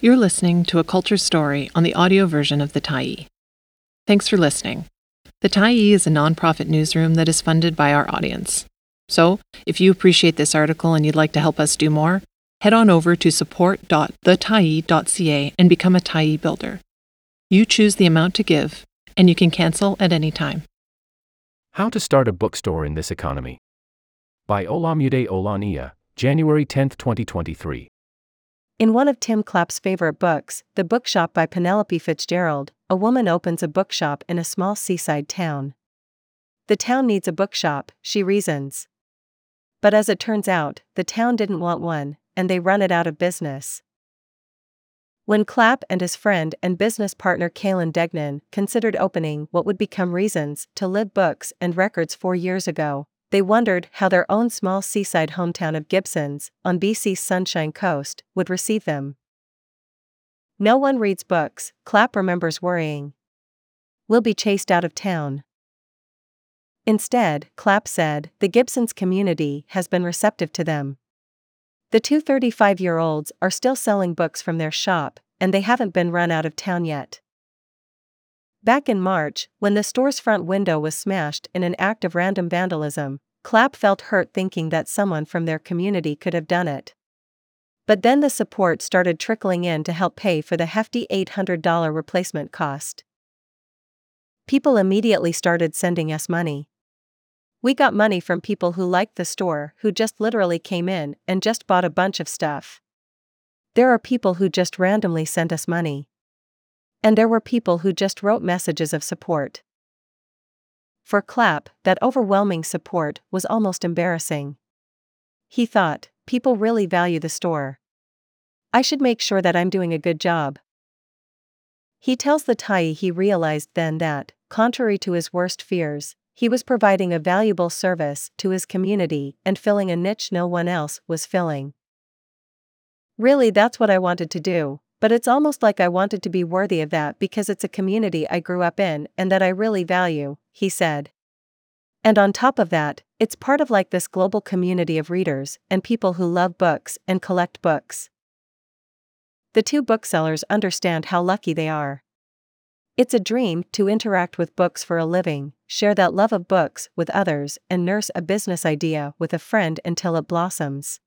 You're listening to a culture story on the audio version of The Tyee. Thanks for listening. The Tyee is a nonprofit newsroom that is funded by our audience. So, if you appreciate this article and you'd like to help us do more, head on over to support.thetyee.ca and become a Tyee builder. You choose the amount to give, and you can cancel at any time. How to Start a Bookstore in This Economy by Olamide Olaniyan, January 10, 2023. In one of Tim Clapp's favorite books, The Bookshop by Penelope Fitzgerald, a woman opens a bookshop in a small seaside town. The town needs a bookshop, she reasons. But as it turns out, the town didn't want one, and they run it out of business. When Clapp and his friend and business partner Kaylin Degnan considered opening what would become Reasons to Live Books and Records four years ago, they wondered how their own small seaside hometown of Gibsons, on BC's Sunshine Coast, would receive them. No one reads books, Clapp remembers worrying. We'll be chased out of town. Instead, Clapp said, the Gibsons community has been receptive to them. The two 35 year olds are still selling books from their shop, and they haven't been run out of town yet. Back in March, when the store's front window was smashed in an act of random vandalism, Clapp felt hurt thinking that someone from their community could have done it. But then the support started trickling in to help pay for the hefty $800 replacement cost. People immediately started sending us money. We got money from people who liked the store who just literally came in and just bought a bunch of stuff. There are people who just randomly sent us money. And there were people who just wrote messages of support. For Clapp, that overwhelming support was almost embarrassing. He thought, people really value the store. I should make sure that I'm doing a good job. He tells the Tyee he realized then that, contrary to his worst fears, he was providing a valuable service to his community and filling a niche no one else was filling. Really, that's what I wanted to do, but it's almost like I wanted to be worthy of that because it's a community I grew up in and that I really value, he said. And on top of that, it's part of like this global community of readers and people who love books and collect books. The two booksellers understand how lucky they are. It's a dream to interact with books for a living, share that love of books with others, and nurse a business idea with a friend until it blossoms.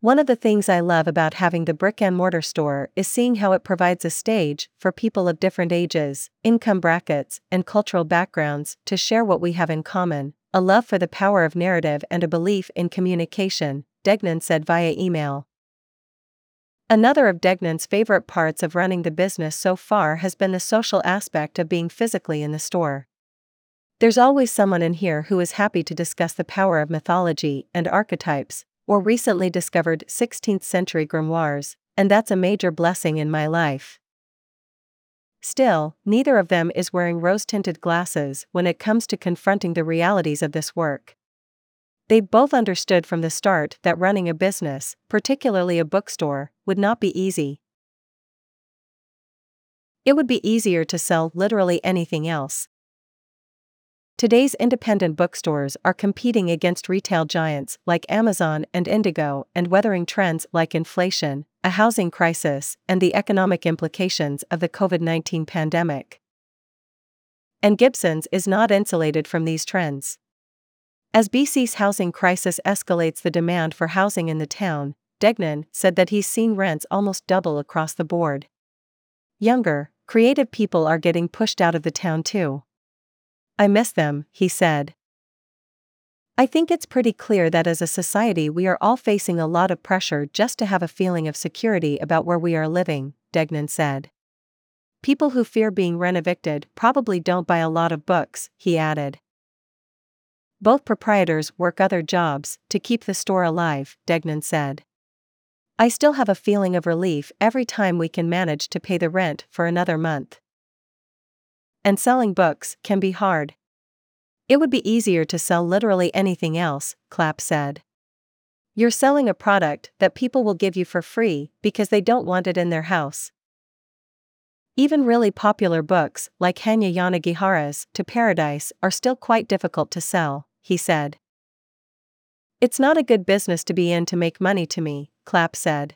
One of the things I love about having the brick and mortar store is seeing how it provides a stage for people of different ages, income brackets, and cultural backgrounds to share what we have in common a love for the power of narrative and a belief in communication, Degnan said via email. Another of Degnan's favorite parts of running the business so far has been the social aspect of being physically in the store. There's always someone in here who is happy to discuss the power of mythology and archetypes, or recently discovered 16th century grimoires, and that's a major blessing in my life. Still, neither of them is wearing rose tinted glasses when it comes to confronting the realities of this work. They've both understood from the start that running a business, particularly a bookstore, would not be easy. It would be easier to sell literally anything else. Today's independent bookstores are competing against retail giants like Amazon and Indigo and weathering trends like inflation, a housing crisis, and the economic implications of the COVID 19 pandemic. And Gibsons is not insulated from these trends. As BC's housing crisis escalates the demand for housing in the town, Degnan said that he's seen rents almost double across the board. Younger, creative people are getting pushed out of the town too. I miss them, he said. I think it's pretty clear that as a society we are all facing a lot of pressure just to have a feeling of security about where we are living, Degnan said. People who fear being rent evicted probably don't buy a lot of books, he added. Both proprietors work other jobs to keep the store alive, Degnan said. I still have a feeling of relief every time we can manage to pay the rent for another month and selling books can be hard. It would be easier to sell literally anything else, Clapp said. You're selling a product that people will give you for free because they don't want it in their house. Even really popular books, like Hanya Yanagihara's To Paradise, are still quite difficult to sell, he said. It's not a good business to be in to make money to me, Clapp said.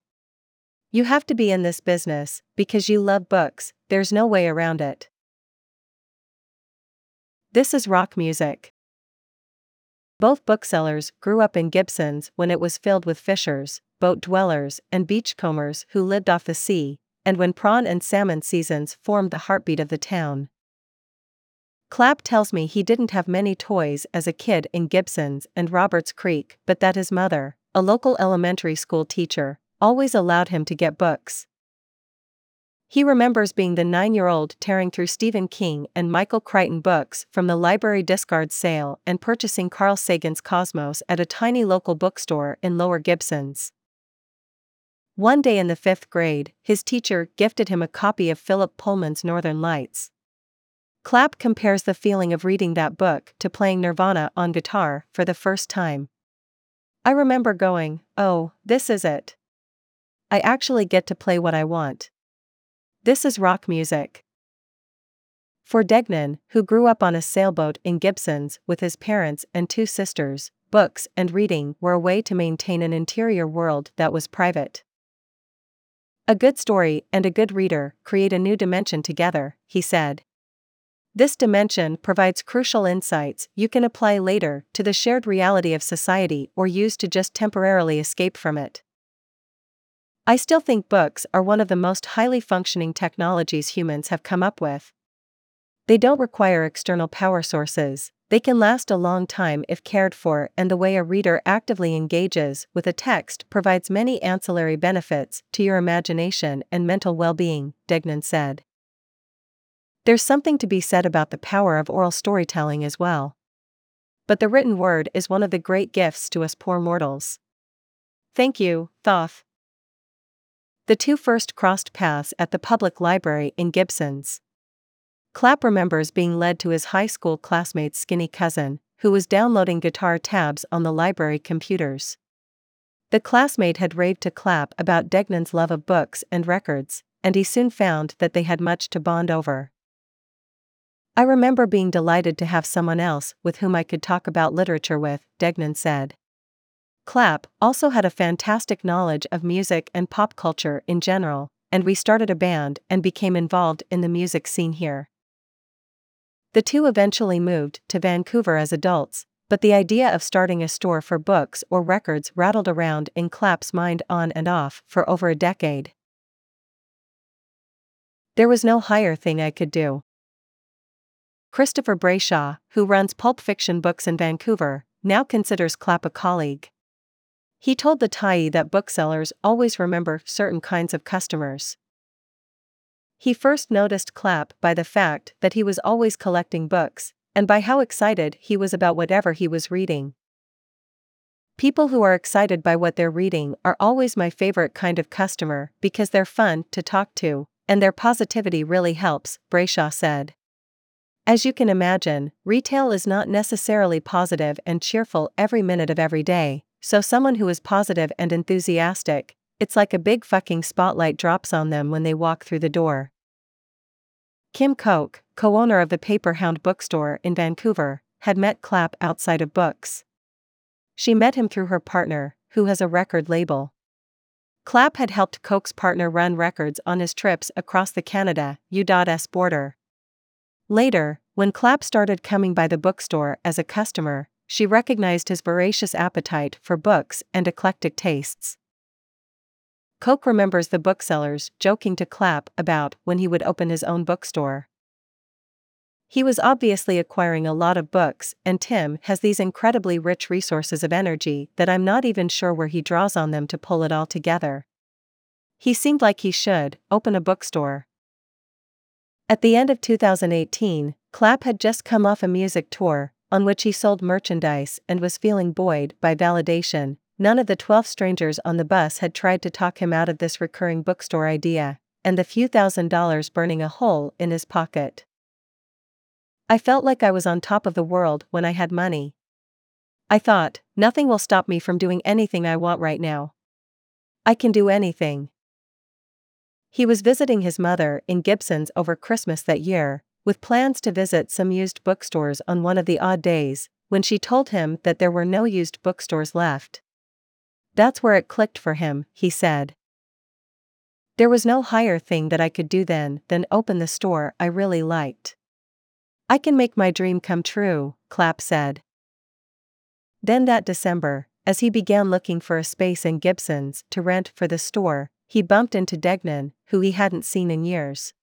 You have to be in this business because you love books, there's no way around it. This is rock music. Both booksellers grew up in Gibsons when it was filled with fishers, boat dwellers, and beachcombers who lived off the sea, and when prawn and salmon seasons formed the heartbeat of the town. Clapp tells me he didn't have many toys as a kid in Gibsons and Roberts Creek, but that his mother, a local elementary school teacher, always allowed him to get books. He remembers being the nine year old tearing through Stephen King and Michael Crichton books from the library discard sale and purchasing Carl Sagan's Cosmos at a tiny local bookstore in Lower Gibsons. One day in the fifth grade, his teacher gifted him a copy of Philip Pullman's Northern Lights. Clapp compares the feeling of reading that book to playing Nirvana on guitar for the first time. I remember going, oh, this is it. I actually get to play what I want. This is rock music. For Degnan, who grew up on a sailboat in Gibsons with his parents and two sisters, books and reading were a way to maintain an interior world that was private. A good story and a good reader create a new dimension together, he said. This dimension provides crucial insights you can apply later to the shared reality of society or use to just temporarily escape from it. I still think books are one of the most highly functioning technologies humans have come up with. They don't require external power sources, they can last a long time if cared for, and the way a reader actively engages with a text provides many ancillary benefits to your imagination and mental well being, Degnan said. There's something to be said about the power of oral storytelling as well. But the written word is one of the great gifts to us poor mortals. Thank you, Thoth. The two first crossed paths at the public library in Gibsons. Clapp remembers being led to his high school classmate's skinny cousin, who was downloading guitar tabs on the library computers. The classmate had raved to Clapp about Degnan's love of books and records, and he soon found that they had much to bond over. I remember being delighted to have someone else with whom I could talk about literature with, Degnan said. Clapp also had a fantastic knowledge of music and pop culture in general, and we started a band and became involved in the music scene here. The two eventually moved to Vancouver as adults, but the idea of starting a store for books or records rattled around in Clapp's mind on and off for over a decade. There was no higher thing I could do. Christopher Brayshaw, who runs Pulp Fiction Books in Vancouver, now considers Clapp a colleague. He told the Tyee that booksellers always remember certain kinds of customers. He first noticed Clapp by the fact that he was always collecting books, and by how excited he was about whatever he was reading. People who are excited by what they're reading are always my favorite kind of customer because they're fun to talk to, and their positivity really helps, Brayshaw said. As you can imagine, retail is not necessarily positive and cheerful every minute of every day, so, someone who is positive and enthusiastic, it's like a big fucking spotlight drops on them when they walk through the door. Kim Koch, co owner of the Paperhound bookstore in Vancouver, had met Clapp outside of books. She met him through her partner, who has a record label. Clapp had helped Koch's partner run records on his trips across the Canada U.S. border. Later, when Clapp started coming by the bookstore as a customer, she recognized his voracious appetite for books and eclectic tastes. Koch remembers the booksellers joking to Clapp about when he would open his own bookstore. He was obviously acquiring a lot of books, and Tim has these incredibly rich resources of energy that I'm not even sure where he draws on them to pull it all together. He seemed like he should open a bookstore. At the end of 2018, Clapp had just come off a music tour, on which he sold merchandise and was feeling buoyed by validation. None of the 12 strangers on the bus had tried to talk him out of this recurring bookstore idea, and the few thousand dollars burning a hole in his pocket. I felt like I was on top of the world when I had money. I thought, nothing will stop me from doing anything I want right now. I can do anything. He was visiting his mother in Gibsons over Christmas that year, with plans to visit some used bookstores on one of the odd days, when she told him that there were no used bookstores left. That's where it clicked for him, he said. There was no higher thing that I could do then than open the store I really liked. I can make my dream come true, Clapp said. Then that December, as he began looking for a space in Gibsons to rent for the store, he bumped into Degnan, who he hadn't seen in years.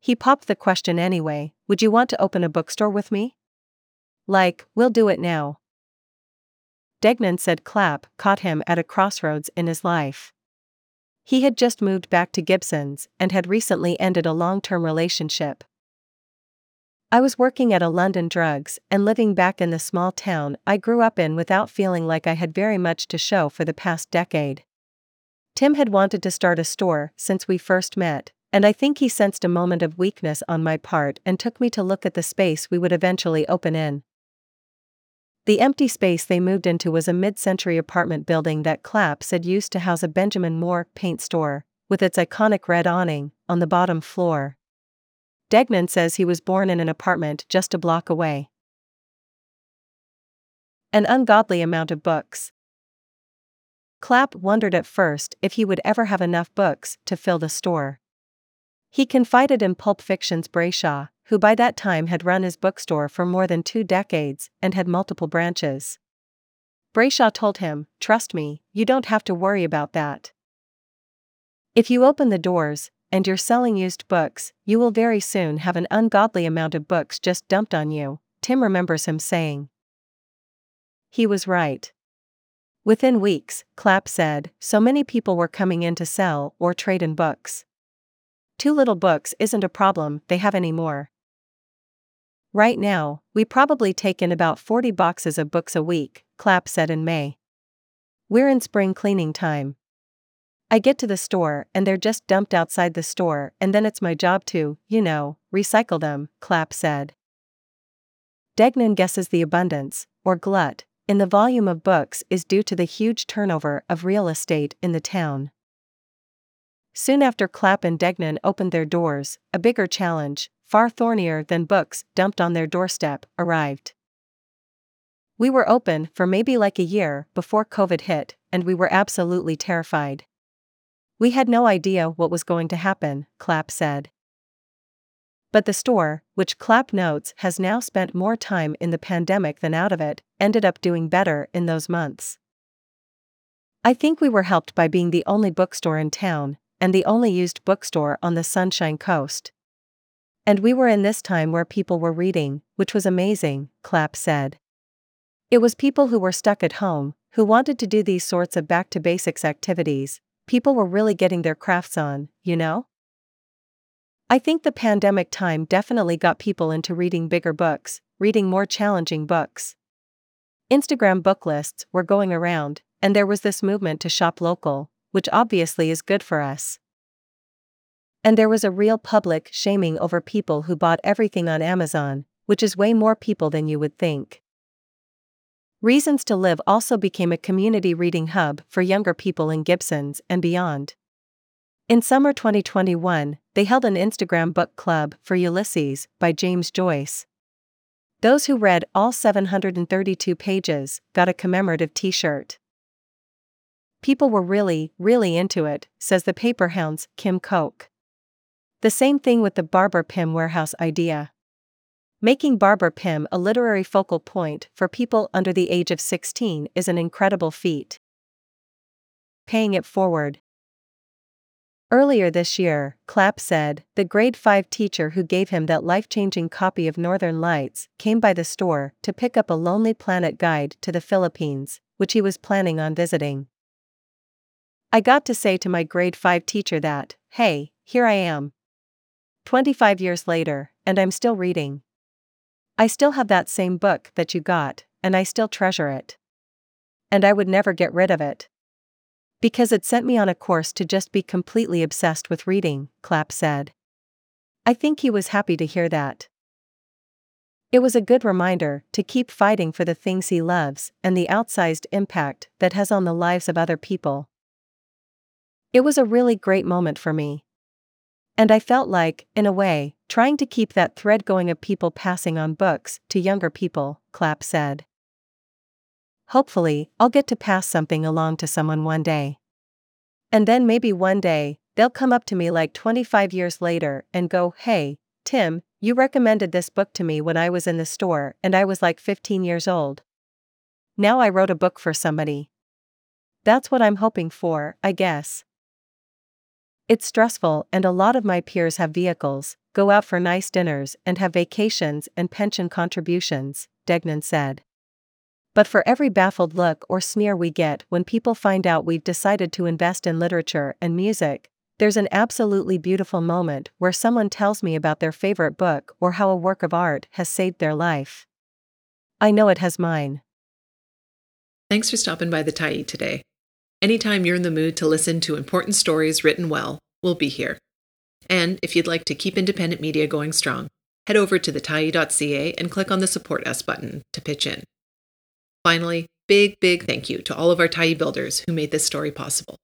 He popped the question anyway Would you want to open a bookstore with me? Like, we'll do it now. Degnan said Clapp caught him at a crossroads in his life. He had just moved back to Gibsons and had recently ended a long term relationship. I was working at a London drugs and living back in the small town I grew up in without feeling like I had very much to show for the past decade. Tim had wanted to start a store since we first met, and I think he sensed a moment of weakness on my part and took me to look at the space we would eventually open in. The empty space they moved into was a mid century apartment building that Clapp said used to house a Benjamin Moore paint store, with its iconic red awning, on the bottom floor. Degnan says he was born in an apartment just a block away. An ungodly amount of books. Clapp wondered at first if he would ever have enough books to fill the store. He confided in Pulp Fiction's Brayshaw, who by that time had run his bookstore for more than two decades and had multiple branches. Brayshaw told him, Trust me, you don't have to worry about that. If you open the doors, and you're selling used books, you will very soon have an ungodly amount of books just dumped on you, Tim remembers him saying. He was right. Within weeks, Clapp said, so many people were coming in to sell or trade in books. Too little books isn't a problem they have anymore. Right now, we probably take in about 40 boxes of books a week, Clapp said in May. We're in spring cleaning time. I get to the store and they're just dumped outside the store, and then it's my job to, you know, recycle them, Clapp said. Degnan guesses the abundance, or glut, in the volume of books is due to the huge turnover of real estate in the town. Soon after Clapp and Degnan opened their doors, a bigger challenge, far thornier than books dumped on their doorstep, arrived. We were open for maybe like a year before COVID hit, and we were absolutely terrified. We had no idea what was going to happen, Clapp said. But the store, which Clapp notes has now spent more time in the pandemic than out of it, ended up doing better in those months. I think we were helped by being the only bookstore in town, and the only used bookstore on the Sunshine Coast. And we were in this time where people were reading, which was amazing, Clapp said. It was people who were stuck at home, who wanted to do these sorts of back to basics activities, people were really getting their crafts on, you know? I think the pandemic time definitely got people into reading bigger books, reading more challenging books. Instagram book lists were going around, and there was this movement to shop local, which obviously is good for us. And there was a real public shaming over people who bought everything on Amazon, which is way more people than you would think. Reasons to Live also became a community reading hub for younger people in Gibsons and beyond. In summer 2021, they held an Instagram book club for Ulysses by James Joyce. Those who read all 732 pages got a commemorative t shirt. People were really, really into it, says the paper hounds Kim Koch. The same thing with the Barbara Pym warehouse idea. Making Barbara Pym a literary focal point for people under the age of 16 is an incredible feat. Paying it forward. Earlier this year, Clapp said, the grade 5 teacher who gave him that life changing copy of Northern Lights came by the store to pick up a Lonely Planet guide to the Philippines, which he was planning on visiting. I got to say to my grade 5 teacher that, hey, here I am. 25 years later, and I'm still reading. I still have that same book that you got, and I still treasure it. And I would never get rid of it. Because it sent me on a course to just be completely obsessed with reading, Clapp said. I think he was happy to hear that. It was a good reminder to keep fighting for the things he loves and the outsized impact that has on the lives of other people. It was a really great moment for me. And I felt like, in a way, trying to keep that thread going of people passing on books to younger people, Clapp said. Hopefully, I'll get to pass something along to someone one day. And then maybe one day, they'll come up to me like 25 years later and go, Hey, Tim, you recommended this book to me when I was in the store and I was like 15 years old. Now I wrote a book for somebody. That's what I'm hoping for, I guess. It's stressful, and a lot of my peers have vehicles, go out for nice dinners, and have vacations and pension contributions, Degnan said. But for every baffled look or sneer we get when people find out we've decided to invest in literature and music, there's an absolutely beautiful moment where someone tells me about their favorite book or how a work of art has saved their life. I know it has mine. Thanks for stopping by the Tyee today. Anytime you're in the mood to listen to important stories written well, we'll be here. And if you'd like to keep independent media going strong, head over to thetyee.ca and click on the Support Us button to pitch in. Finally, big, big thank you to all of our Tyee builders who made this story possible.